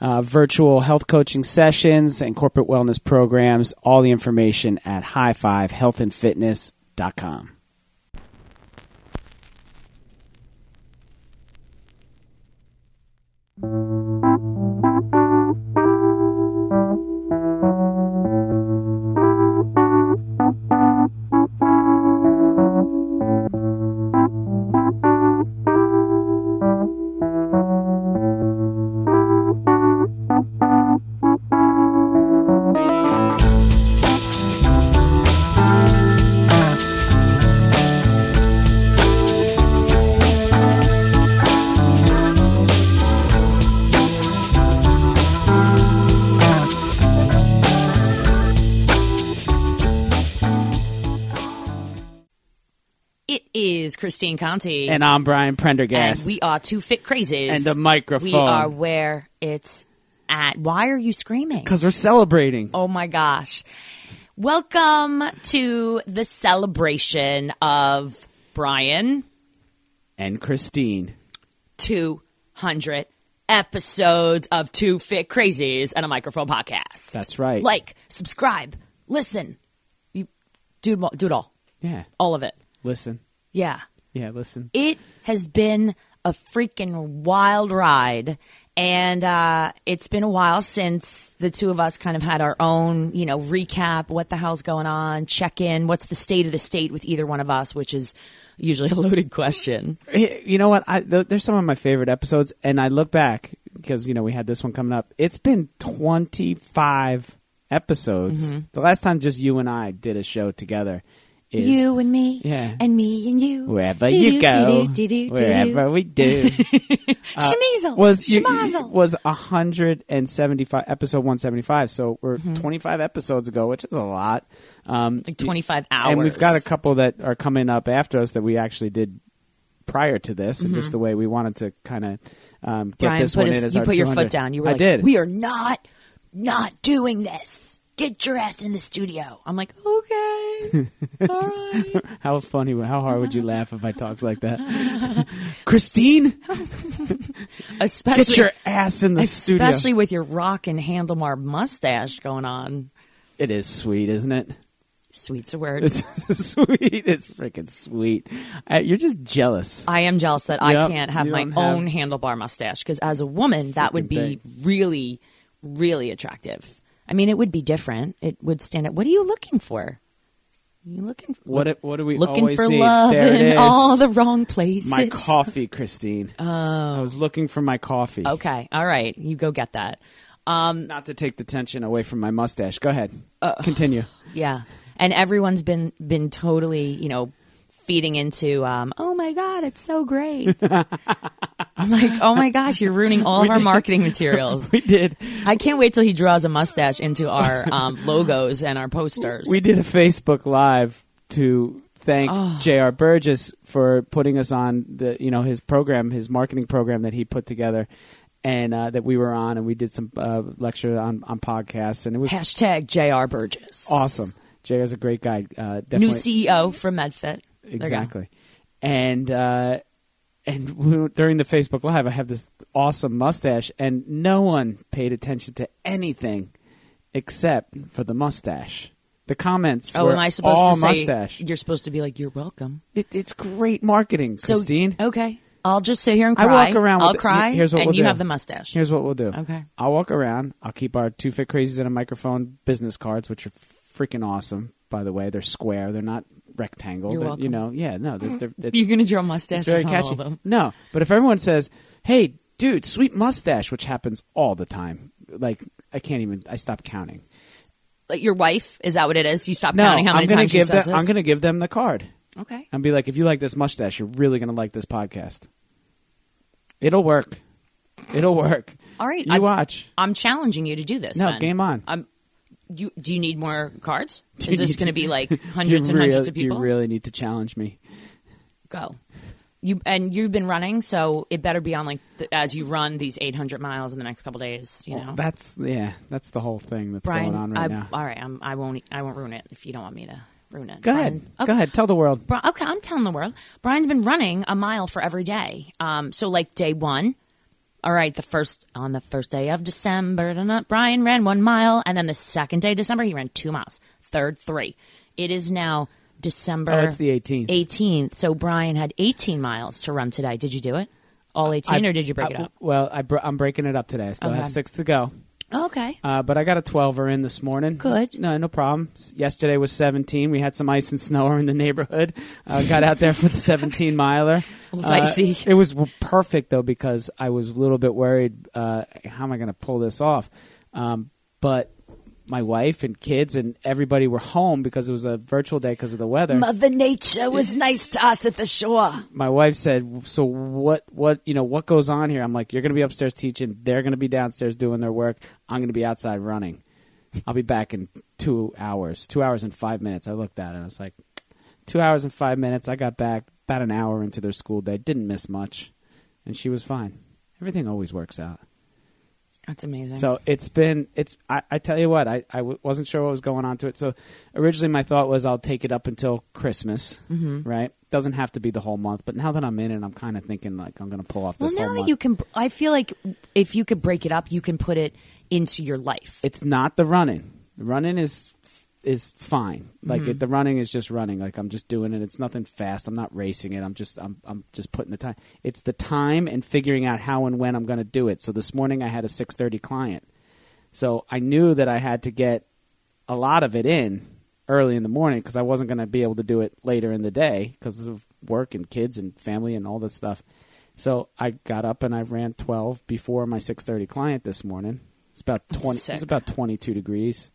uh, virtual health coaching sessions and corporate wellness programs. All the information at highfivehealthandfitness.com. It Christine Conti. And I'm Brian Prendergast. And we are two fit crazies. And the microphone. We are where it's at. Why are you screaming? Because we're celebrating. Oh my gosh. Welcome to the celebration of Brian And Christine. 200 episodes of Two Fit Crazies and a Microphone podcast. That's right. Like, subscribe, listen. You do, do it all. Yeah. All of it. Listen. Yeah. Yeah, listen. It has been a freaking wild ride. And uh, it's been a while since the two of us kind of had our own, you know, recap. What the hell's going on? Check in. What's the state of the state with either one of us? Which is usually a loaded question. You know what? I, th- there's some of my favorite episodes, and I look back because you know we had this one coming up. It's been 25 episodes. The last time just you and I did a show together is you and me, Yeah. and me and you. wherever Do-do, you go, do-do, do-do, wherever we do. Shemazel, was you- shemazel. was 175 episode 175. So we're 25 episodes ago, which is a lot. Um, like 25 hours. and we've got a couple that are coming up after us that we actually did prior to this, and just the way we wanted to kind of um, get Mm-hmm. Brian this one in as you our put your foot down. You were I like, did. "We are not, not doing this. Get your ass in the studio." I'm like, "Okay, all right." How funny? How hard would you laugh if I talked like that, Christine? Especially, Get your ass in the especially studio. with your rock and handlebar mustache going on. It is sweet, isn't it? Sweet's a word. It's sweet. It's freaking sweet. Uh, you're just jealous. I am jealous that I can't have my have- own handlebar mustache because as a woman, that would be Freaking really, really attractive. I mean, it would be different. It would stand out. What are you looking for? you looking for What? it- What do we looking for need? love There in all the wrong places? My coffee, Christine. Oh. I was looking for my coffee. Okay, all right, you go get that. Um, Not to take the tension away from my mustache. Go ahead. Continue. Yeah, and everyone's been been totally, you know, feeding into. Um, oh my god, it's so great. I'm like, oh my gosh, you're ruining all of our marketing materials. We did. I can't wait till he draws a mustache into our um, logos and our posters. We did a Facebook Live to thank Oh. J.R. Burgess for putting us on the, you know, his program, his marketing program that he put together, and uh, that we were on, and we did some uh, lecture on on podcasts, and it was Hashtag J.R. Burgess. awesome. J.R. is a great guy. Uh, definitely. New CEO for MedFit. There you go. Exactly. And uh, and during the Facebook Live, I have this awesome mustache, and no one paid attention to anything except for the mustache. The comments Oh, were am I supposed all to say mustache. you're supposed to be like you're welcome? It, it's great marketing, So Christine. okay, I'll just sit here and I cry. walk around. I'll the- cry. Here's what and we'll you do. have the mustache. Here's what we'll do. Okay. I'll walk around. I'll keep our two fit crazies and a microphone business cards, which are freaking awesome. by the way. They're square. They're not rectangle. You're welcome. You know, yeah, no, they're, they're, You're gonna draw it's mustaches very on catchy. all of them. No, but if everyone says, "Hey, dude, sweet mustache," which happens all the time, like I can't even. I stop counting. Like your wife, is that what it is? You stop No, counting how many I'm gonna times she give says them. this? I'm gonna give them the card Okay. and be like, "If you like this mustache, you're really gonna like this podcast. It'll work. It'll work. All right. You I- watch. I'm challenging you to do this. No, then. game on. Um, you do you need more cards? Do Is this going to be like hundreds and really- hundreds of Do you really need to challenge me? Go. You and you've been running, so it better be on like the, as you run these 800 miles in the next couple days. You know, Well, that's yeah. That's the whole thing that's Brian. going on right I, now. All right, I'm, I won't. I won't ruin it if you don't want me to ruin it. Go Brian, ahead. okay. Go ahead. Tell the world. Okay, I'm telling the world. Brian's been running a mile for every day. Um, so like day one, all right, the first on the first day of December, Brian ran one mile, and then the second day of December he ran two miles. Third three. It is now December. Oh, it's the 18th. 18th. So Brian had 18 miles to run today. Did you do it? All 18, I- or did you break I- it up? Well, I br- I'm breaking it up today. I still Okay. have six to go. Okay. Uh, but I got a 12er in this morning. Good. No, no problem. S- Yesterday was 17. We had some ice and snow in the neighborhood. Uh, got out there for the 17 miler. Little dicey. it was w- perfect though because I was a little bit worried. Uh, how am I going to pull this off? Um, but my wife and kids and everybody were home because it was a virtual day because of the weather. Mother Nature was nice to us at the shore. my wife said, "So what? What you know? What goes on here?" I'm like, "You're going to be upstairs teaching. They're going to be downstairs doing their work. I'm going to be outside running. I'll be back in two hours. Two hours and five minutes." I looked at it. and I was like, two hours and five minutes. I got back about an hour into their school day. Didn't miss much, and she was fine. Everything always works out. That's amazing. So it's been it's. I, I tell you what, I I w- wasn't sure what was going on to it. So originally my thought was I'll take it up until Christmas, Mm-hmm. right? Doesn't have to be the whole month, but now that I'm in it, I'm kind of thinking like I'm going to pull off well, this now whole that month. you can, I feel like if you could break it up, you can put it into your life. it's not the running. The running is is fine. Like Mm-hmm. it, the running is just running. Like I'm just doing it. It's nothing fast. I'm not racing it. I'm just I'm I'm just putting the time. It's the time and figuring out how and when I'm going to do it. So this morning I had a 6:30 client. So I knew that I had to get a lot of it in early in the morning because I wasn't going to be able to do it later in the day because of work and kids and family and all this stuff. So I got up and I ran 12 before my 6:30 client this morning. It's about 20 sick. it's about 22 degrees.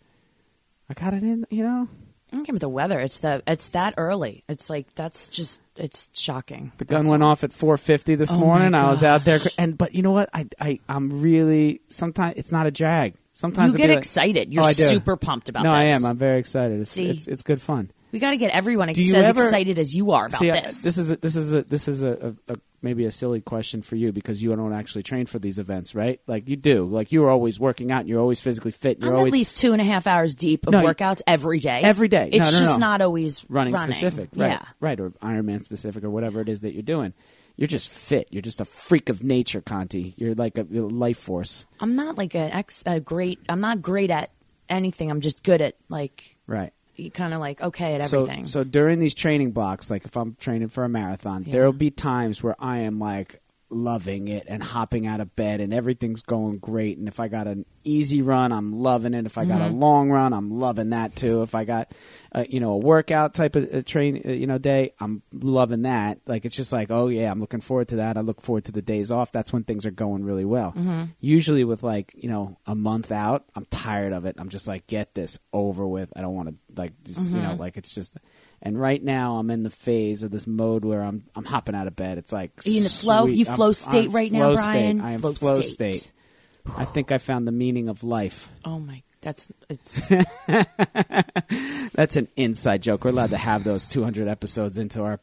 I got it in, you know. I don't care about the weather. It's the it's that early. It's like that's just it's shocking. The gun went off at 4:50 this Oh, morning. I was out there and but you know what? I I I'm really sometimes it's not a drag. Sometimes You get like- excited. You're Oh, super pumped about this. no, this. I am. I'm very excited. It's, See? it's it's good fun. we got to get everyone you as ever- excited as you are about See, I- this. this is a, this is a this is a, a, a maybe a silly question for you because you don't actually train for these events, right? Like you do. Like you are always working out. and You're always physically fit. and You're I'm always at least two and a half hours deep of No, you- every day. Every day. It's no, just no. not always running, specific, right? Yeah. Right, or Ironman specific, or whatever it is that you're doing. You're just fit. You're just a freak of nature, Conti. You're like a, you're a life force, I'm not like an ex, a great. I'm not great at anything. I'm just good at like right? You kind of like okay at So, everything. so during these training blocks, like if I'm training for a marathon, Yeah. there will be times where I am like loving it and hopping out of bed and everything's going great. And if I got an easy run, I'm loving it. If I got Mm-hmm. a long run, I'm loving that too. If I got, uh, you know, a workout type of uh, train, uh, you know, day, I'm loving that. Like it's just like, oh yeah, I'm looking forward to that. I look forward to the days off. That's when things are going really well. Mm-hmm. Usually with like, you know, a month out, I'm tired of it. I'm just like, get this over with. I don't want to like, just, you Mm-hmm. know, like it's just. And right now, I'm in the phase of this mode where I'm I'm hopping out of bed. It's like Are you in the flow? sweet. You I'm- flow I'm state right now, flow Brian? State. I am Flow flow, state. state. I think I found the meaning of life. oh my, that's it's. That's an inside joke. We're allowed to have those 200 episodes into our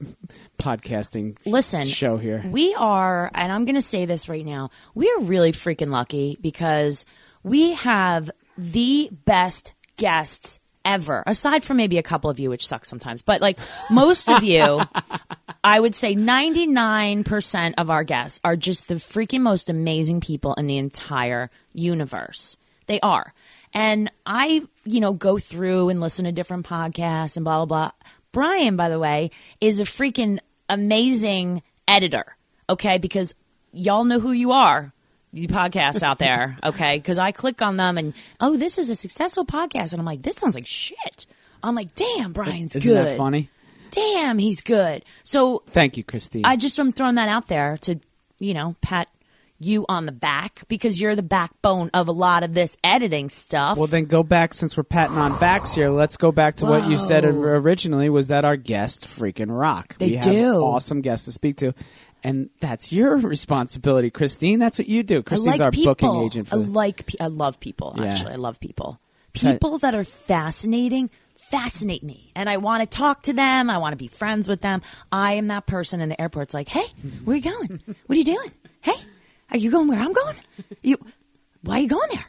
podcasting Listen, show here. We are, and I'm going to say this right now, we are really freaking lucky because we have the best guests ever, aside from maybe a couple of you, which sucks sometimes. But like most of you, I would say 99% of our guests are just the freaking most amazing people in the entire universe. They are. And I, you know, go through and listen to different podcasts and blah, blah, blah. Brian, by the way, is a freaking amazing editor. Okay. Because y'all know who you are. You podcasts out there. Okay. Because I click on them and, oh, this is a successful podcast. And I'm like, this sounds like shit. I'm like, damn, Brian's Isn't good. that funny? Damn, he's good. So Thank you, Christine. I just am throwing that out there to, you know, pat you on the back because you're the backbone of a lot of this editing stuff. well, then go back since we're patting on backs here. Let's go back to what you said originally. Was that our guest freaking rock? They we have do. awesome guests to speak to, and that's your responsibility, Christine. That's what you do. Christine's like our people. booking agent. For I like. pe- I love people. Yeah. Actually, I love people. People that are fascinating fascinate me, and I want to talk to them. I want to be friends with them. I am that person in the airport. It's like, hey, where you going? What are you doing? Hey, are you going where I'm going? You, why are you going there?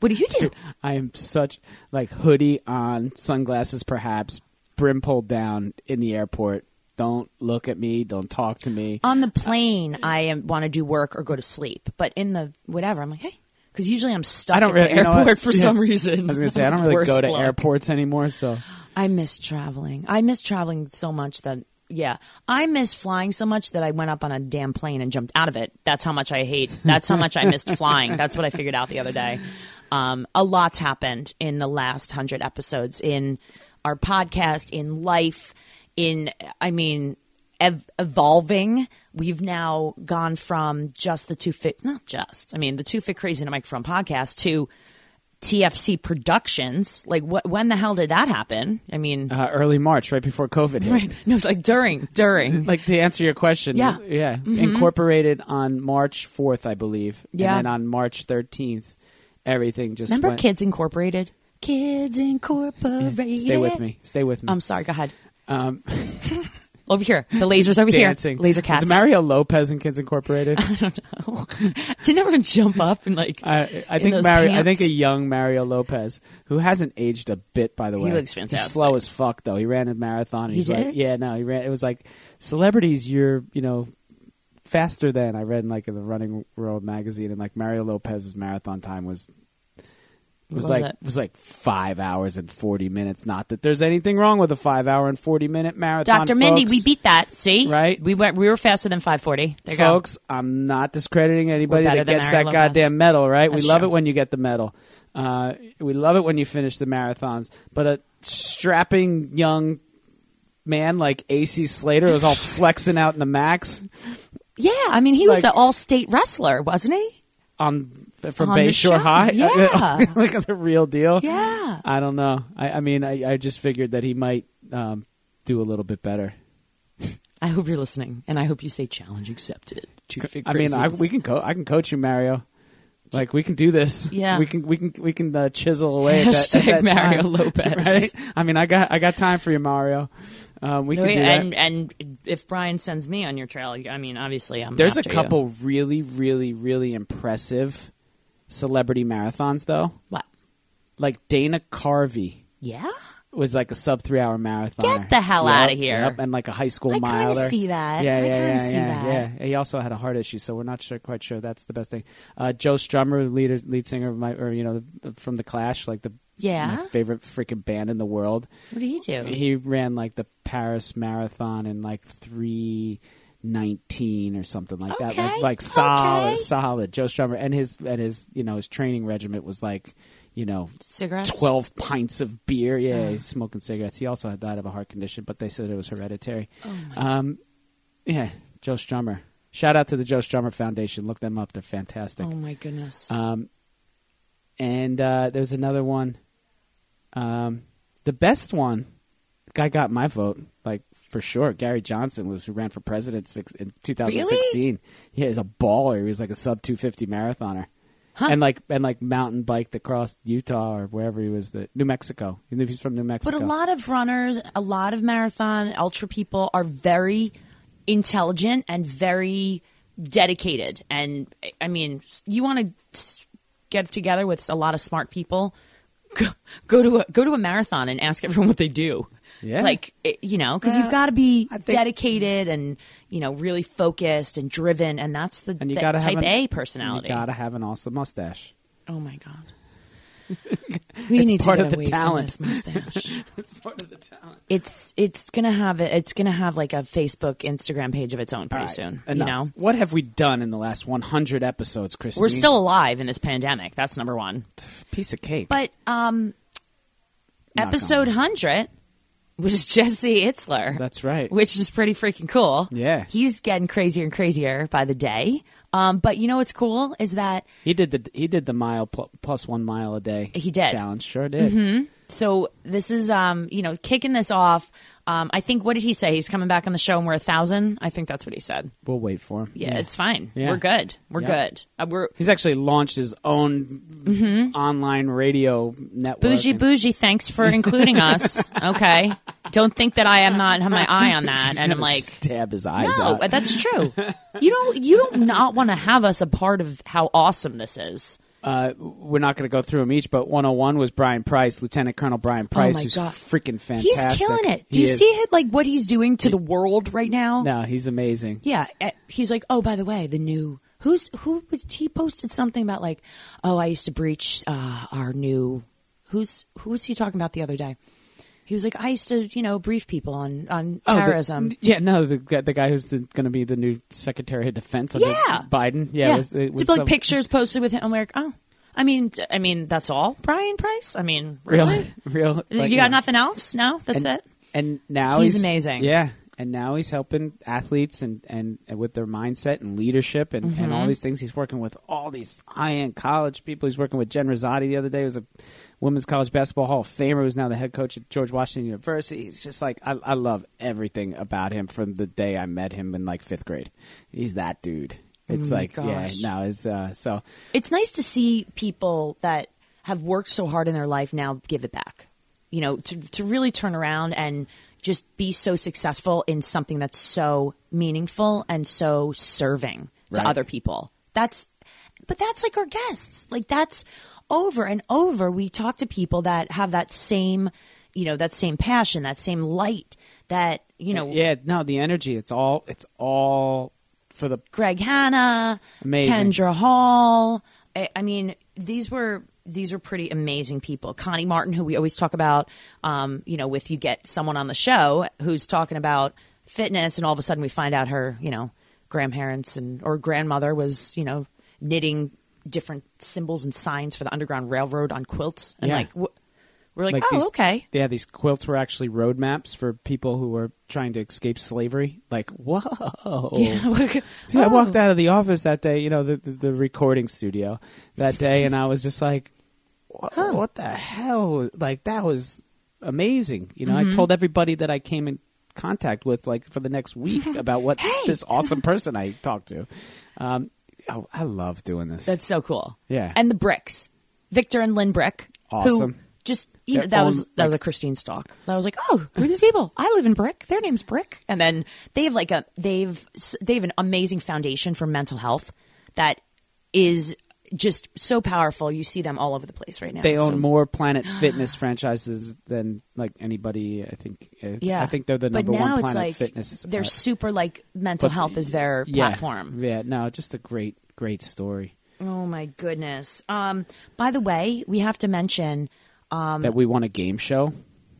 What do you do? I am such like hoodie on, sunglasses perhaps, brim pulled down in the airport. Don't look at me. Don't talk to me. On the plane, I am, want to do work or go to sleep, but in the whatever, I'm like, hey, because usually I'm stuck I don't at really the you know airport for Yeah. some reason. I was gonna say I don't really go to luck. airports anymore. So I miss traveling. I miss traveling so much that yeah, I miss flying so much that I went up on a damn plane and jumped out of it. That's how much I hate. That's how much I missed flying. That's what I figured out the other day. Um, a lot's happened in the last hundred episodes in our podcast, in life, in I mean, ev- evolving. We've now gone from just the two fit, not just. I mean, the two fit crazy in a microphone podcast to TFC Productions. Like, what? When the hell did that happen? I mean, uh, early March, right before COVID hit. right? No, like during, during. Like to answer your question, Yeah. Mm-hmm. yeah, incorporated on March fourth, I believe. Yeah. and then on March thirteenth, everything just Remember went. Kids Incorporated? Kids Incorporated. Stay with me. Stay with me. I'm sorry. Go ahead. Um, Over here. The lasers over dancing. here. Laser cats. It Mario Lopez and Kids Incorporated? I Didn't everyone jump up and like? I, I think Mario. I think a young Mario Lopez who hasn't aged a bit. By the way, He looks He's fantastic. slow as fuck though. He ran a marathon. And He he's like, yeah, no, he ran. It was like celebrities. You're, you know, faster than I read in like in the Running World magazine, and like Mario Lopez's marathon time was. Was, was like it? was like five hours and forty minutes. Not that there's anything wrong with a five hour and forty minute marathon. Dr. Mindy, folks. we beat that. See? Right? We went. We were faster than 540. There you go. folks, I'm not discrediting anybody that gets that goddamn medal, right? That's we love true. it when you get the medal. Uh, we love it when you finish the marathons. But a strapping young man like AC Slater was all flexing out in the max Yeah, I mean, he was an all-state wrestler, wasn't he? on from On Bayshore. High. Yeah. like the real deal. Yeah. I don't know. I, I mean, I, I just figured that he might um, do a little bit better. I hope you're listening, and I hope you say challenge accepted. I mean, I, we can co- I can coach you, Mario. Like we can do this. Yeah. we can we can we can uh, chisel away. at that, at that Mario time, Lopez. Right? I mean, I got I got time for you, Mario. Um, we can do that. and and if Brian sends me on your trail, I mean, obviously, I'm. There's a after you. couple really, really, really impressive celebrity marathons, though. What? Like Dana Carvey Yeah, was like a sub three hour marathon. Get the hell outta here. and like a high school I kinda see that. Yeah, I yeah, kinda yeah, see yeah, that. yeah. He also had a heart issue, so we're not sure, quite sure that's the best thing. Uh, Joe Strummer, leader, lead singer of my, or you know, from the Clash, like the Yeah? my favorite freaking band in the world. What did he do? He ran like the Paris Marathon in like three nineteen or something like that. Like, like solid, okay. solid. Joe Strummer and his and his you know his training regiment was like you know Cigarettes. twelve pints of beer. Yeah, he's smoking cigarettes. He also had died of a heart condition, but they said it was hereditary. um, yeah, Joe Strummer. Shout out to the Joe Strummer Foundation. Look them up; they're fantastic. Oh my goodness. Um, and uh, there's another one. Um, the best one, guy got my vote, for sure. Gary Johnson was who ran for president six, in 2016. Really? Yeah, he's a baller. He was like a sub 250 marathoner, and like and like mountain biked across Utah or wherever he was. The New Mexico. Even if He's from New Mexico. But a lot of runners, a lot of marathon ultra people are very intelligent and very dedicated. And I mean, you want to get together with a lot of smart people. Go, go to a go to a marathon and ask everyone what they do. Yeah. It's like it- you know, because Yeah, you've got to be think- dedicated and you know really focused and driven, and that's the, and you the gotta type have an, A personality. You gotta have an awesome mustache. Oh my god. We It's need part to of get the away from talent. this mustache. It's part of the talent. it's it's gonna have it. It's gonna have like a Facebook, Instagram page of its own pretty soon. You know, what have we done in the last 100 episodes, Christine? we're still alive in this pandemic. That's number one. piece of cake. But um, Knock episode wood. 100 was Jesse Itzler. That's right. Which is pretty freaking cool. Yeah. He's getting crazier and crazier by the day. Um, but you know what's cool is that He did the he did the mile pl- plus one mile a day. He did. challenge. Sure did. Mm-hmm. so this is um, you know, kicking this off. Um, I think what did he say? He's coming back on the show and we're a thousand. I think that's what he said. We'll wait for him. Yeah, it's fine. Yeah. We're good. We're Yeah. good. Uh, we're He's actually launched his own online radio network. Mm-hmm. bougie and- bougie. Thanks for including us. Okay, don't think that I am not have my eye on that. And I'm like, stab his eyes no, out. that's true. You don't you don't not want to have us a part of how awesome this is. Uh, we're not going to go through them each, but 101 was Brian Price, Lieutenant Colonel Brian Price, Oh my who's God. freaking fantastic. He's killing it. Do He you is. see it? Like what he's doing to the world right now? No, he's amazing. Yeah, eh, he's like, oh, by the way, the new who's who was he posted something about like, oh, I used to breach uh, our new who's who was he talking about the other day? He was like, I used to, you know, brief people on on Oh, the- terrorism. yeah, no, the guy, the guy who's going to be the new Secretary of Defense under Yeah. Biden. Yeah, yeah, it was, it was like some- pictures posted with him. I'm like, oh, I mean, I mean, that's all, Brian Price. I mean, real, really? real. like, you got yeah. nothing else? No, that's and, it. And now He's he's, amazing. Yeah, and now he's helping athletes and, and, and with their mindset and leadership and, and Mm-hmm. all these things. He's working with all these high end college people. He's working with Jen Rizzotti the other day. Who was a women's college basketball Hall of Famer. Who's now the head coach at George Washington University. He's just like I, I love everything about him from the day I met him in like fifth grade. He's that dude. It's Oh like gosh. yeah, no, it's uh, so it's nice to see people that have worked so hard in their life now give it back. You know, to to really turn around and just be so successful in something that's so meaningful and so serving to Right. other people. That's but that's like our guests. Like that's over and over we talk to people that have that same, you know, that same passion, that same light that, you know, yeah, no, the energy. It's all it's all for the Greg Hanna, Amazing. Kindra Hall. I, I mean, these were these were pretty amazing people. Connie Martin, who we always talk about, um, you know, with you get someone on the show who's talking about fitness, and all of a sudden we find out her, you know, grandparents and or grandmother was, you know, knitting different symbols and signs for the Underground Railroad on quilts, and Yeah. like w- we're like, oh, these, okay. Yeah, these quilts were actually road maps for people who were trying to escape slavery. Like, whoa. yeah. Dude, I walked out of the office that day, you know, the, the, the recording studio that day, and I was just like, what, what the hell? Like, that was amazing. You know, Mm-hmm. I told everybody that I came in contact with, like, for the next week about what this awesome person I talked to. Um, I, I love doing this. That's so cool. Yeah. And the bricks. Victor and Lynne Brick. Who Awesome. just you know, that was own, that was a Christine Stalk. That was like, oh, who are these people? I live in Brick. Their name's Brick. And then they have like a they've they have an amazing foundation for mental health that is just so powerful. You see them all over the place right now. they own So- more Planet Fitness franchises than like anybody. I think. Yeah, I think they're the but number now one it's Planet like Fitness. They're uh, super like mental but- health is their yeah, platform. Yeah, no, just a great, great story Oh my goodness. Um, by the way, we have to mention. Um, that we won a game show.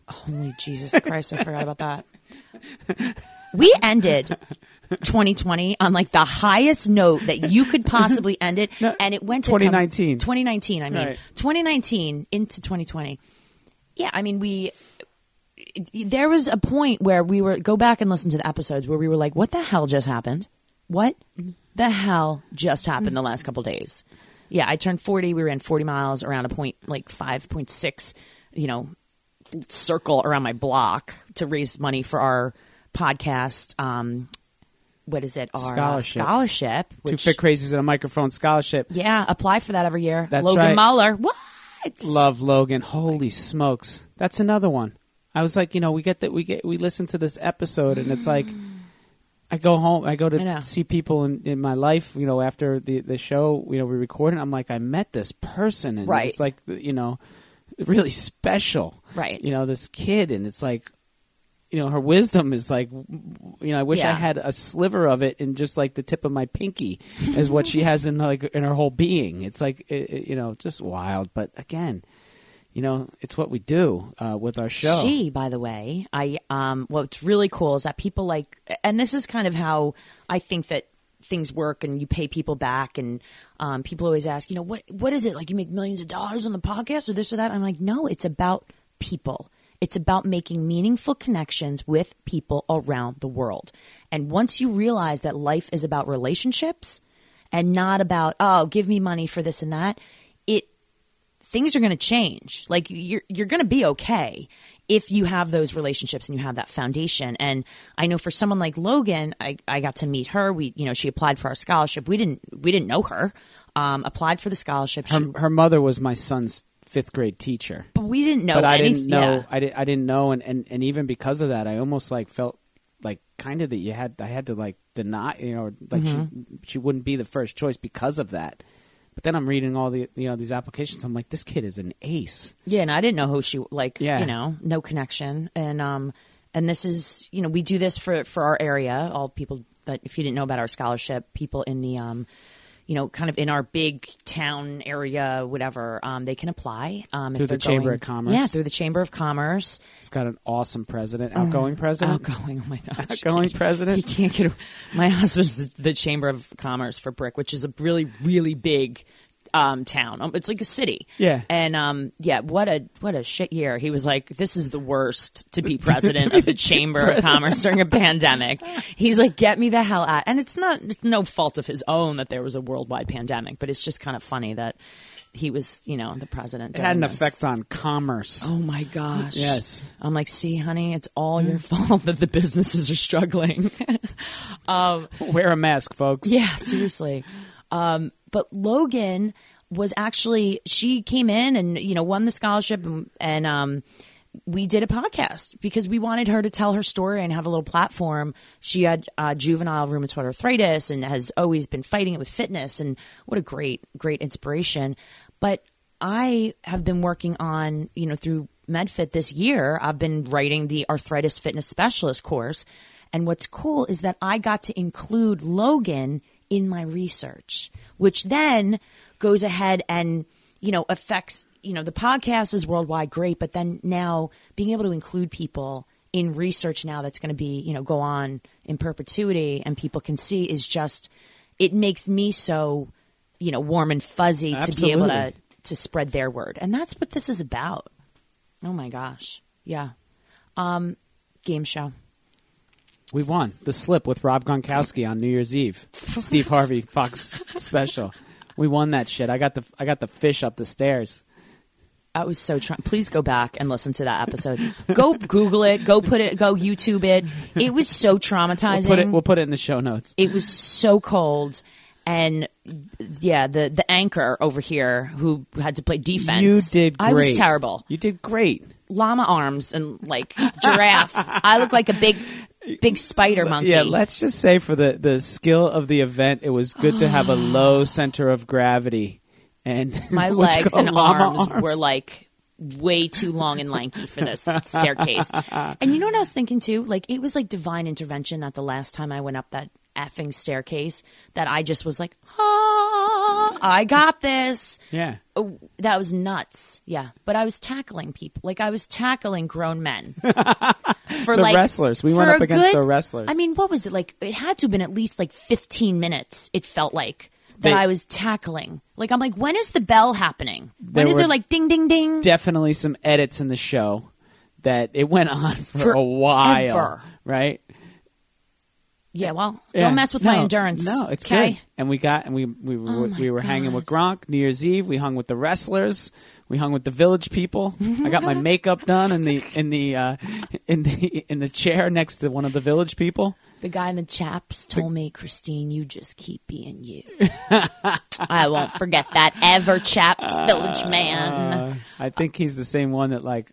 Holy Jesus Christ, I forgot about that. We ended 2020 on like the highest note that you could possibly end it, and it went to come- 2019. 2019, I mean, Right. 2019 into 2020. Yeah, I mean, we. There was a point where we were go back and listen to the episodes where we were like, "What the hell just happened? What the hell just happened the last couple days?" Yeah, I turned 40. We ran 40 miles around a point like 5.6, you know, circle around my block to raise money for our podcast. Um, what is it? Our uh, Scholarship. scholarship. Two fit crazies and a microphone scholarship. yeah, apply for that every year. That's Logan right. Muller. What? Love Logan. Holy smokes, that's another one. I was like, you know, we get that we get we listen to this episode, and it's like. I go home. I go I to see people in, in my life. You know, after the the show, you know, we record, and I'm like, I met this person, and Right. it's like, you know, really special, Right. You know, this kid, and it's like, you know, her wisdom is like, you know, I wish I had a sliver of it in just like the tip of my pinky, is what she has in like in her whole being. It's like, it, it- you know, just wild. But again, you know, it's what we do uh, with our show. She, by the way, I um, what's really cool is that people like, and this is kind of how I think that things work, and you pay people back, and um, people always ask, you know, what what is it like? You make millions of dollars on the podcast, or this or that? I'm like, no, it's about people. It's about making meaningful connections with people around the world. And once you realize that life is about relationships and not about, oh, give me money for this and that, it things are going to change. Like you're you're going to be okay if you have those relationships and you have that foundation. And I know for someone like Logan, I, I got to meet her. We you know she applied for our scholarship. We didn't we didn't know her. Um, applied for the scholarship. She- Her, her mother was my son's fifth grade teacher. but we didn't know. but I didn't know. yeah. I didn't. I didn't know, and, and and even because of that, I almost like felt like kind of that you had. I had to like deny, you know, like Mm-hmm. she she wouldn't be the first choice because of that. But then I'm reading all the you know these applications. I'm like, this kid is an ace. Yeah, and I didn't know who she like. Yeah. You know, no connection, and um, and this is you know we do this for for our area. All people that if you didn't know about our scholarship, people in the um, you know, kind of in our big town area, whatever, um, they can apply um, Through the Chamber going- of Commerce? Yeah, through the Chamber of Commerce. He's got an awesome president, outgoing president, Outgoing, oh my gosh, outgoing He president. can't get. My husband's the Chamber of Commerce for Brick, which is a really, really big um, town. Um, It's like a city. Yeah. And um, yeah, what a what a shit year. He was like, "This is the worst to be president of the Chamber of Commerce during a pandemic." He's like, "Get me the hell out!" And it's not it's no fault of his own that there was a worldwide pandemic, but it's just kind of funny that he was, you know, the president. It had an this. effect on commerce. Oh my gosh. Yes. I'm like, see, honey, it's all your fault that the businesses are struggling. um, Wear a mask, folks. yeah, seriously. Um, but Logan was actually, she came in and, you know, won the scholarship and, and um, we did a podcast because we wanted her to tell her story and have a little platform. She had uh, juvenile rheumatoid arthritis and has always been fighting it with fitness. And what a great, great inspiration. But I have been working on, you know, through MedFit this year, I've been writing the arthritis fitness specialist course. And what's cool is that I got to include Logan in my research, which then goes ahead and, you know, affects, you know, the podcast is worldwide great, but then now being able to include people in research now that's going to be, you know, go on in perpetuity and people can see is just, it makes me so, you know, warm and fuzzy to be able to, to spread their word. And that's what this is about. Oh my gosh. Yeah. Um, game show. We won the slip with Rob Gronkowski on New Year's Eve. Steve Harvey Fox special. We won that shit. I got the I got the fish up the stairs. I was so trying. Please go back and listen to that episode. Go Google it. Go put it. Go YouTube it. It was so We'll traumatizing. put it. We'll put it in the show notes. it was so cold, and yeah, the the anchor over here who had to play defense. You did great. I was terrible. You did great. Llama arms and like giraffe. I look like a big, big spider monkey. Yeah, let's just say for the the skill of the event, it was good to have a low center of gravity. And My legs and llama arms, were like way too long and lanky for this staircase. And you know what I was thinking too? Like it was like divine intervention that the last time I went up that effing staircase that I just was like, ah, I got this. yeah. Oh, that was nuts. Yeah. But I was tackling people. Like I was tackling grown men. For The like wrestlers. We went up against good- the wrestlers. I mean, what was it like? It had to have been at least like 15 minutes. It felt like that They- I was tackling. Like I'm like, when is the bell happening? When There is there like ding ding ding? Definitely some edits in the show that it went on for a while, Forever. right? Yeah. Well, don't mess with my endurance. No, it's okay? good. And we got and we we were, Oh we were hanging with Gronk New Year's Eve. We hung with the wrestlers. We hung with the village people. I got my makeup done in the in the uh, in the in the chair next to one of the village people. The guy in the chaps told me, Christine, you just keep being you. I won't forget that ever, chap, village man. Uh, I think he's the same one that like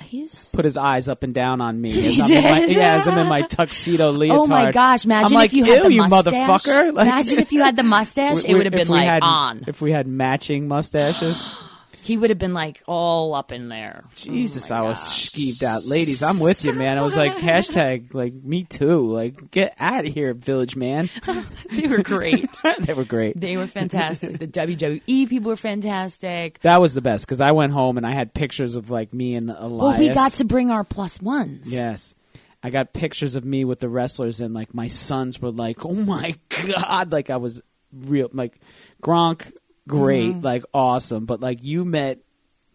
He's put his eyes up and down on me. He as I'm in my, did? yeah, as I'm in my tuxedo leotard. Oh my gosh! Imagine I'm like, if you had the you mustache. motherfucker! Like- Imagine if you had the mustache. We- it would have been like had- on. If we had matching mustaches. He would have been like all up in there. Jesus, Oh I was skeeved out. Ladies, I'm with you, man. I was like, hashtag, like, me too. Like, get out of here, village man. They were great. they were great. they were fantastic. The WWE people were fantastic. That was the best because I went home and I had pictures of like me and Elias. Well, we got to bring our plus ones. Yes. I got pictures of me with the wrestlers and like my sons were like, "Oh my god!" Like I was real like Gronk, great, Mm-hmm. like awesome, but like you met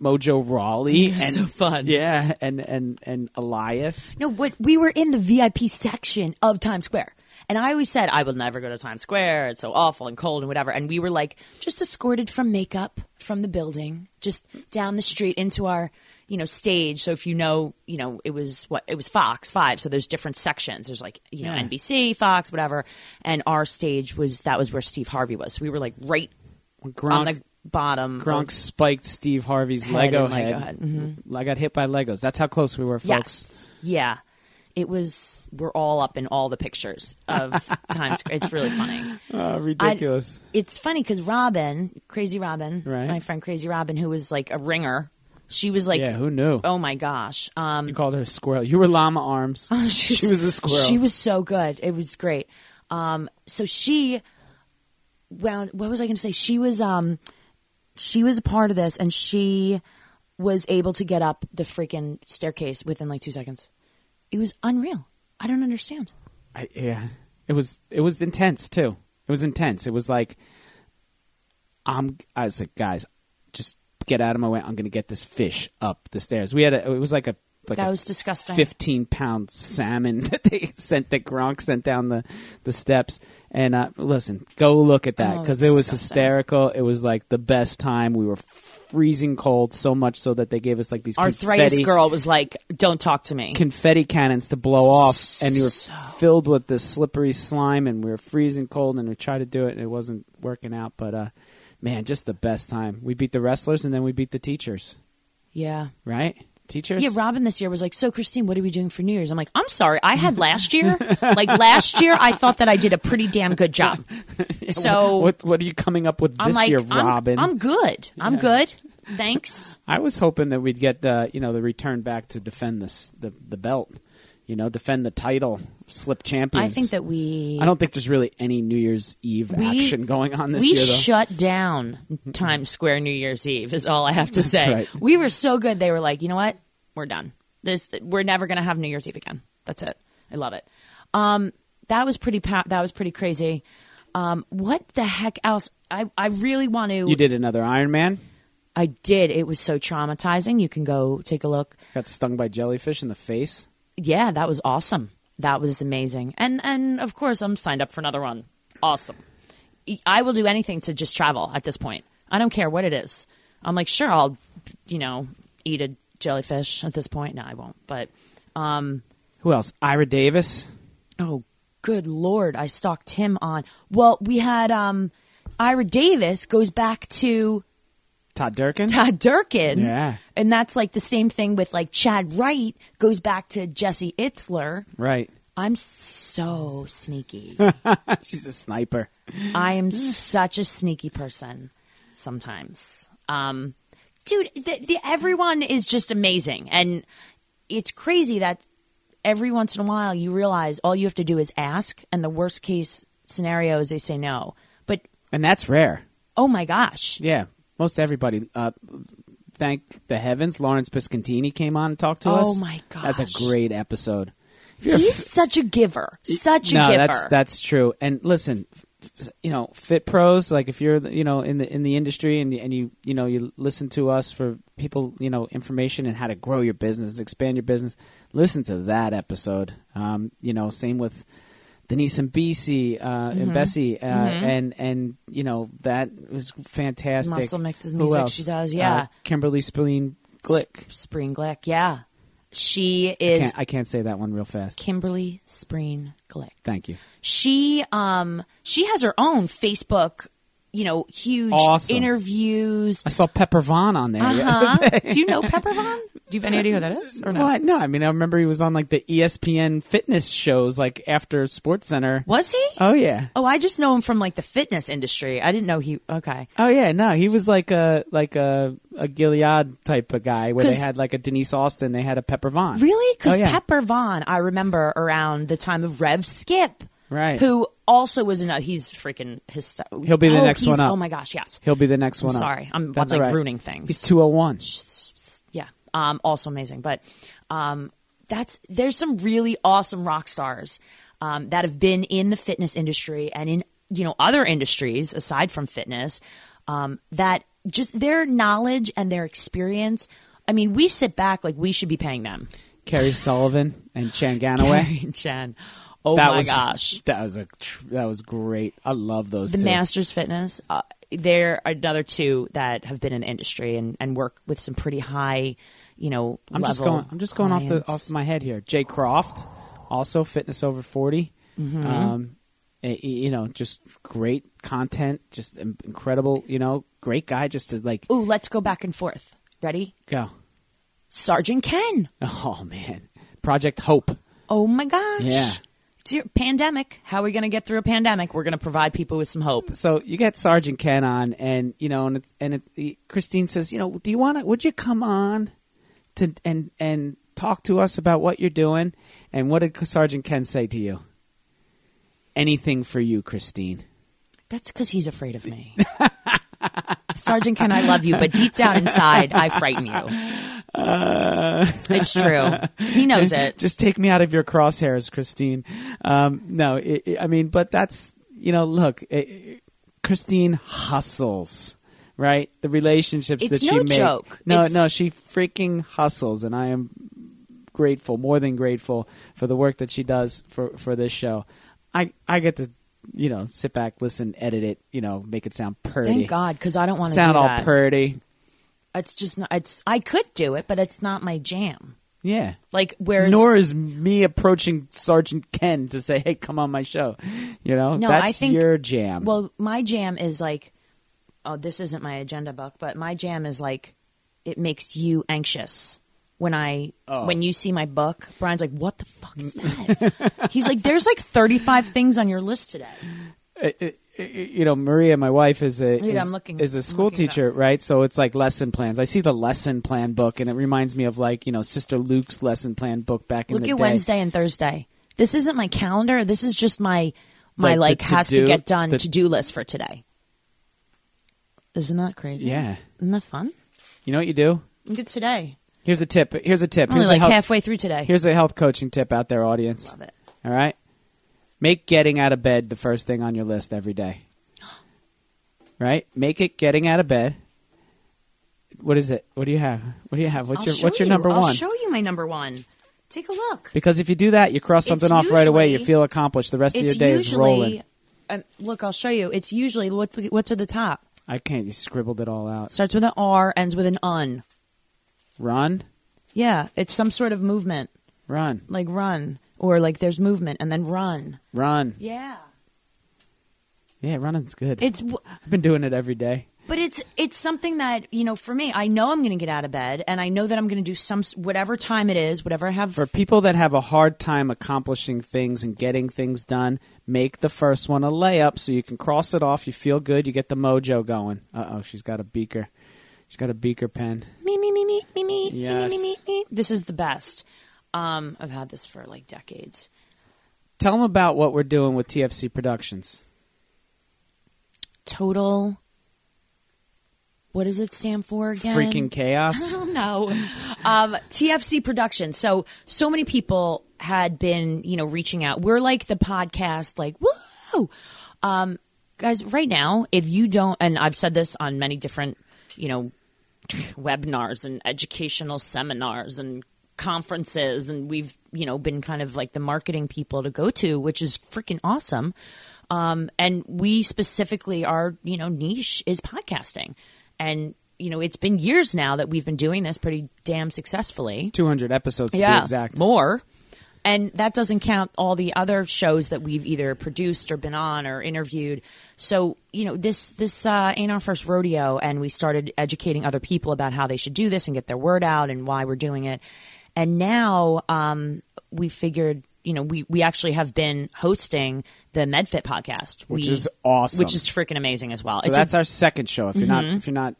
Mojo Rawley and so fun. Yeah, and and and Elias. No, but we were in the VIP section of Times Square. And I always said, I will never go to Times Square. It's so awful and cold and whatever. And we were like just escorted from makeup from the building, just down the street into our, you know, stage. So if you know, you know, it was what, it was Fox 5. So there's different sections. There's like, you know, Yeah. NBC, Fox, whatever. And our stage was, that was where Steve Harvey was. So we were like right on the bottom. Gronk spiked Steve Harvey's Head Lego and Lego head. head. Mm-hmm. I got hit by Legos. That's how close we were, folks. Yes. Yeah. It was, we're all up in all the pictures of Times Square. It's really funny. Oh, ridiculous. It's funny because Robin, Crazy Robin, Right. my friend Crazy Robin, who was like a ringer, she was like, yeah, who knew? oh my gosh. Um, You called her a squirrel. You were llama arms. she's- she was a squirrel. She was so good. It was great. Um, so she wound. What was I going to say? She was. Um, she was a part of this, and she was able to get up the freaking staircase within like two seconds. It was unreal. I don't understand. I, yeah, it was it was intense too. It was intense. It was like I'm. I was like, guys, just get out of my way. I'm going to get this fish up the stairs. We had a. It was like a like That was disgusting. 15 pound salmon that they sent that Gronk sent down the the steps. And uh, listen, go look at that Oh, because it's it was disgusting. hysterical. It was like the best time. We were freezing cold so much so that they gave us like these Arthritis confetti, girl was like, "Don't talk to me." confetti cannons to blow off, and you were filled with this slippery slime, and we were freezing cold, and we tried to do it, and it wasn't working out. But uh, man, just the best time. We beat the wrestlers, and then we beat the teachers. yeah. Right? Teachers. Yeah, Robin this year was like, "So, Christine, what are we doing for New Year's?" I'm like, "I'm sorry, I had last year. like last year, I thought that I did a pretty damn good job. So what what are you coming up with I'm this like, year, I'm- Robin? I'm, good. I'm good. Thanks. I was hoping that we'd get uh, you know the return back to defend this the the belt, you know, defend the title, slip champions. I think that we I don't think there's really any New Year's Eve We- action going on this we year, though. shut down Times Square New Year's Eve. Is all I have to That's say. right. We were so good. They were like, you know what? We're done. This we're never going to have New Year's Eve again. That's it. I love it. Um, that was pretty. Pa- that was pretty crazy. Um, what the heck else? I I really want to. you did another Iron Man. I did. It was so traumatizing. You can go take a look. Got stung by jellyfish in the face. Yeah, that was awesome. That was amazing. And and of course, I'm signed up for another one. Awesome. I will do anything to just travel at this point. I don't care what it is. I'm like, sure, I'll, you know, eat a jellyfish at this point. No, I won't. But Who else? Ira Davis. oh, good lord, I stalked him on. Well, we had um, Ira Davis goes back to Todd Durkin. Todd Durkin. Yeah. And that's like the same thing with like Chad Wright goes back to Jesse Itzler. Right. I'm so sneaky. She's a sniper. I am such a sneaky person sometimes. Um, dude, the, the, everyone is just amazing. And it's crazy that every once in a while you realize all you have to do is ask. And the worst case scenario is they say no. But And that's rare. oh my gosh. Yeah. Most everybody. Uh, thank the heavens. Lawrence Biscontini came on and talked to us. Oh, my my That's a great episode. A He's such a giver. Such a no, giver. that's that's true. And listen, f- you know, fit pros. Like if you're you know in the in the industry and and you you know you listen to us for people you know information and how to grow your business, expand your business. Listen to that episode. Um, you know, same with. Denise and BC uh, Mm-hmm. and Bessie, uh, and and you know that was fantastic. Muscle mixes music she does, Uh, yeah. Kimberly Spleen Glick. Spring Glick. Yeah. She I is can't, I can't say that one real fast. Kimberly Spreen Glick. Thank you. she um she has her own Facebook, you know, huge Awesome. interviews. I saw Pepper Vaughn on there. Uh-huh. Do you know Pepper Vaughn? Do you have any idea who that is or no? What? No, I mean, I remember he was on like the ESPN fitness shows, like after Sports Center. Was he? Oh yeah. Oh, I just know him from like the fitness industry. I didn't know he. Okay. Oh yeah. No, he was like a like a a Gilad type of guy where they had like a Denise Austin, they had a Pepper Vaughn. Really? Because Oh, yeah. Pepper Vaughn, I remember around the time of Rev Skip, Right. Who also was in. A, he's freaking his. He'll be the oh, next one up. Oh my gosh! Yes. He'll be the next I'm one. up. sorry. I'm- I'm, That's like, right. ruining things. He's two oh one. yeah um also amazing but um that's there's some really awesome rock stars um that have been in the fitness industry and in you know other industries aside from fitness um that just their knowledge and their experience. I mean, we sit back like we should be paying them. Kerry Sullivan and Chan Ganaway. Carrie and Chen. Oh that my was, gosh. that was a that was great. I love those The two. Masters Fitness, uh, they're another two that have been in the industry and, and work with some pretty high, you know, I'm just going. I'm just going off the off my head here. Jay Croft, also fitness over 40. Mm-hmm. Um, eh, you know, just great content, just incredible. You know, great guy. Just to like Ooh, let's go back and forth. Ready? go. Sergeant Ken. Oh man, Project Hope. Oh my gosh. Yeah. Pandemic. How are we going to get through a pandemic? We're going to provide people with some hope. So you get Sergeant Ken on, and you know, and it, and it, Christine says, you know, do you want to? Would you come on to and and talk to us about what you're doing? And what did Sergeant Ken say to you? Anything for you, Christine. That's because he's afraid of me. Sergeant Ken, I love you, but deep down inside, I frighten you. it's true. He knows it. Just take me out of your crosshairs, Christine. Um, no, it, it- I mean, but that's you know, look, it, Christine hustles, right? The relationships It's that she no makes. joke. No, It's- no, she freaking hustles, and I am grateful, more than grateful, for the work that she does for for this show. I I get to you know sit back, listen, edit it, you know, make it sound pretty. Thank God, because I don't want to sound do all that. pretty. it's just not. It's. I could do it, but it's not my jam. Yeah. Like whereas Nor is me approaching Sergeant Ken to say, "Hey, come on my show." You know, No, that's I think- your jam. Well, my jam is like, oh, this isn't my agenda book, but my jam is like, it makes you anxious. When I Oh. when you see my book, Brian's like, "What the fuck is that?" He's like, "There's like 35 things on your list today." Uh, uh, uh, you know, Maria, my wife, is a Wait, is, I'm looking- is a school it teacher, right? So it's like lesson plans. I see the lesson plan book, and it reminds me of like you know Sister Luke's lesson plan book back in Look the day. Look at. Wednesday and Thursday. This isn't my calendar. This is just my my Like like, has to get done to do list for today. Isn't that crazy? Yeah. Isn't that fun? You know what you do? Look at today. Here's a tip. Here's a tip. Only a like health, halfway through today. here's a health coaching tip out there, audience. Love it. All right, make getting out of bed the first thing on your list every day. Right? Make it getting out of bed. What is it? What do you have? What do you have? What's I'll your What's your you. number I'll one? show you my number one. Take a look. Because if you do that, you cross It's something off right away. You feel accomplished. The rest of your It's day is rolling. usually. Um, look, I'll show you. It's usually what's what's at the top. I can't. You scribbled it all out. Starts with an R, ends with an un. Run, Yeah, it's some sort of movement, run, like run, or like there's movement and then run. run. Yeah, Yeah, running's good. it's I've been doing it every day. But it's it's something that you know for me. I know I'm going to get out of bed, and I know that I'm going to do some whatever time it is, whatever I have. For people that have a hard time accomplishing things and getting things done, make the first one a layup so you can cross it off. You feel good. You get the mojo going. Uh oh, she's got a beaker. She's got a beaker pen. me me me me me me Yes. me me me me. This is the best. Um, I've had this for like decades. Tell them about what we're doing with TFC Productions. Total. What does it stand for again? Freaking I chaos. don't know. Um, TFC production. So, so many people had been, you know, reaching out. We're like the podcast, like, woo! Um, guys, right now, if you don't, and I've said this on many different, you know, webinars and educational seminars and conferences, and we've, you know, been kind of like the marketing people to go to, which is freaking awesome. Um, and we specifically, our, you know, niche is podcasting. And, you know, it's been years now that we've been doing this pretty damn successfully. 200 episodes Yeah, exact. more. And that doesn't count all the other shows that we've either produced or been on or interviewed. So, you know, this this uh, ain't our first rodeo, and we started educating other people about how they should do this and get their word out and why we're doing it. And now um, we figured, you know, we we actually have been hosting the MedFit podcast, Which We- is awesome. which is freaking amazing as well. So It's a- that's our second show. If you're not, if you're not,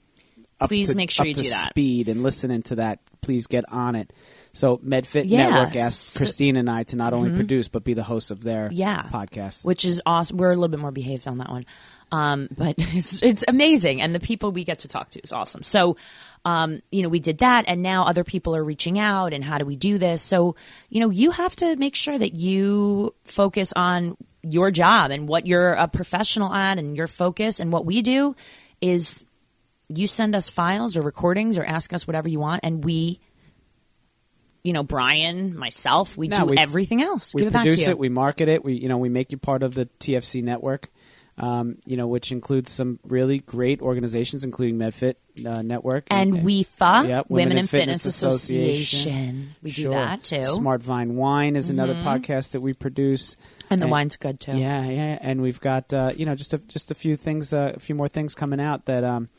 up Please to, make sure you do that. Speed and listening to that. Please get on it. So MedFit Yeah. Network asked So- Christine and I to not only produce but be the hosts of their yeah. podcast. which is awesome we're a little bit more behaved on that one. Um, but it's, it's amazing. And the people we get to talk to is awesome. So um, you know we did that and now other people are reaching out and how do we do this? So you know you have to make sure that you focus on your job and what you're a professional at and your focus. And what we do is you send us files or recordings or ask us whatever you want, and we, you know, Brian, myself, we No, do we- everything else. we Give it produce you. it, we market it, we you know we make you part of the TFC network. Um, you know, which includes some really great organizations, including MedFit uh, Network and WIFA, Yep, Women, and Fitness, Association. We do that too. Mm-hmm. Smart Vine Wine is another podcast that we produce. And the wine's good too. Yeah, yeah, and we've got uh, you know just a, just a few things, uh, a few more things coming out that um,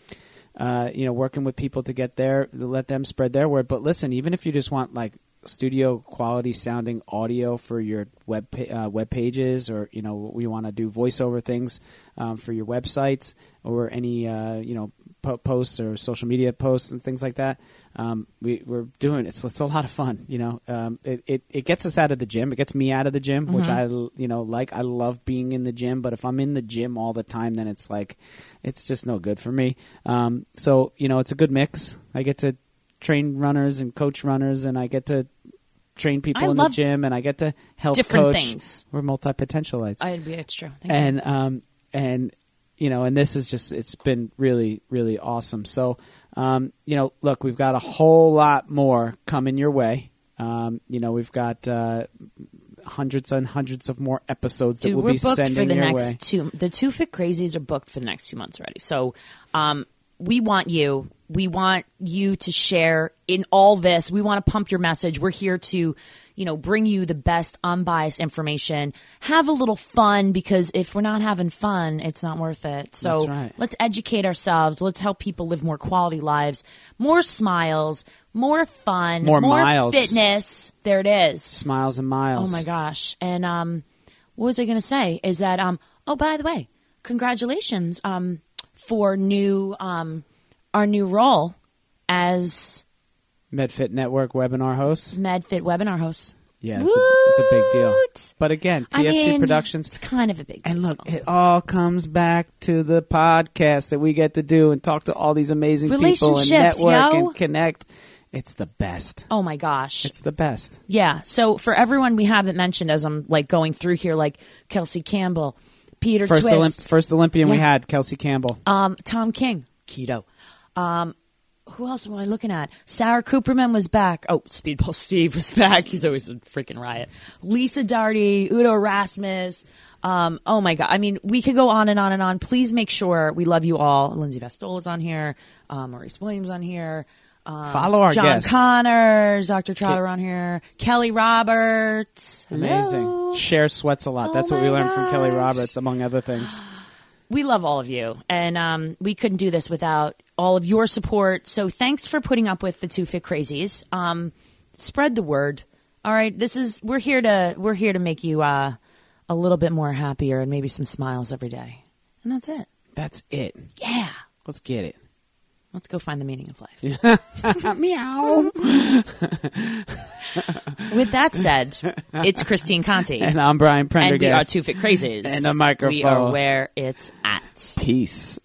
uh, you know working with people to get there, let them spread their word. But listen, even if you just want like studio quality sounding audio for your web uh, web pages, or you know we want to do voiceover things um, for your websites or any uh, you know po- posts or social media posts and things like that. Um, we, we're doing it. It's, it's a lot of fun. You know, um, it, it it gets us out of the gym. It gets me out of the gym, which I you know like. I love being in the gym, but if I'm in the gym all the time, then it's like it's just no good for me. Um, so you know, it's a good mix. I get to train runners and coach runners, and I get to train people I in the gym, and I get to help different coach. things. We're multi potentialites it's true. Thank you. and um and you know and this is just it's been really really awesome so um you know look we've got a whole lot more coming your way um you know we've got uh hundreds and hundreds of more episodes Dude, that we'll we're be booked sending for the your next way two. The two fit crazies are booked for the next two months already. So, um, we want you. We want you to share in all this. We want to pump your message. We're here to, you know, bring you the best unbiased information. Have a little fun because if we're not having fun, it's not worth it. So right. let's educate ourselves. Let's help people live more quality lives, more smiles, more fun, More miles. fitness. There it is. smiles and miles Oh my gosh. And um what was I going to say is that um oh by the way, congratulations um for new um our new role as medfit network webinar hosts MedFit webinar host. yeah it's a, it's a big deal but again I tfc mean, productions It's kind of a big deal. And look, it all comes back to the podcast that we get to do and talk to all these amazing people and network yo. and connect. It's the best. oh my gosh. It's the best. Yeah. So for everyone we haven't mentioned as I'm like going through here, like Kelsey Campbell, Peter First, Twist, Olymp- first Olympian we had, Kelsey Campbell. um, Tom King, keto. Um, who else am I looking at? Sarah Cooperman was back. Oh, Speedball Steve was back. He's always a freaking riot. Lisa Darty, Udo Erasmus. Um, oh my God. I mean, we could go on and on and on. Please make sure we love you all. Lindsay Vastola's on here. Um, Maurice Williams on here. Um, Follow our John guests. Connors, Dr. Trotter on here. Kelly Roberts. Hello. Amazing. Share sweats a lot. Oh That's what we my learned from Kelly. Roberts, among other things. we love all of you and um, we couldn't do this without all of your support. So thanks for putting up with the two fit crazies. Um, spread the word. All right this is we're here to we're here to make you uh, a little bit more happier and maybe some smiles every day. And that's it. That's it. yeah. Let's get it. Let's go find the meaning of life Meow. with that said it's christine conti And I'm Brian and we are two fit crazies And a microphone. we are where it's at Peace.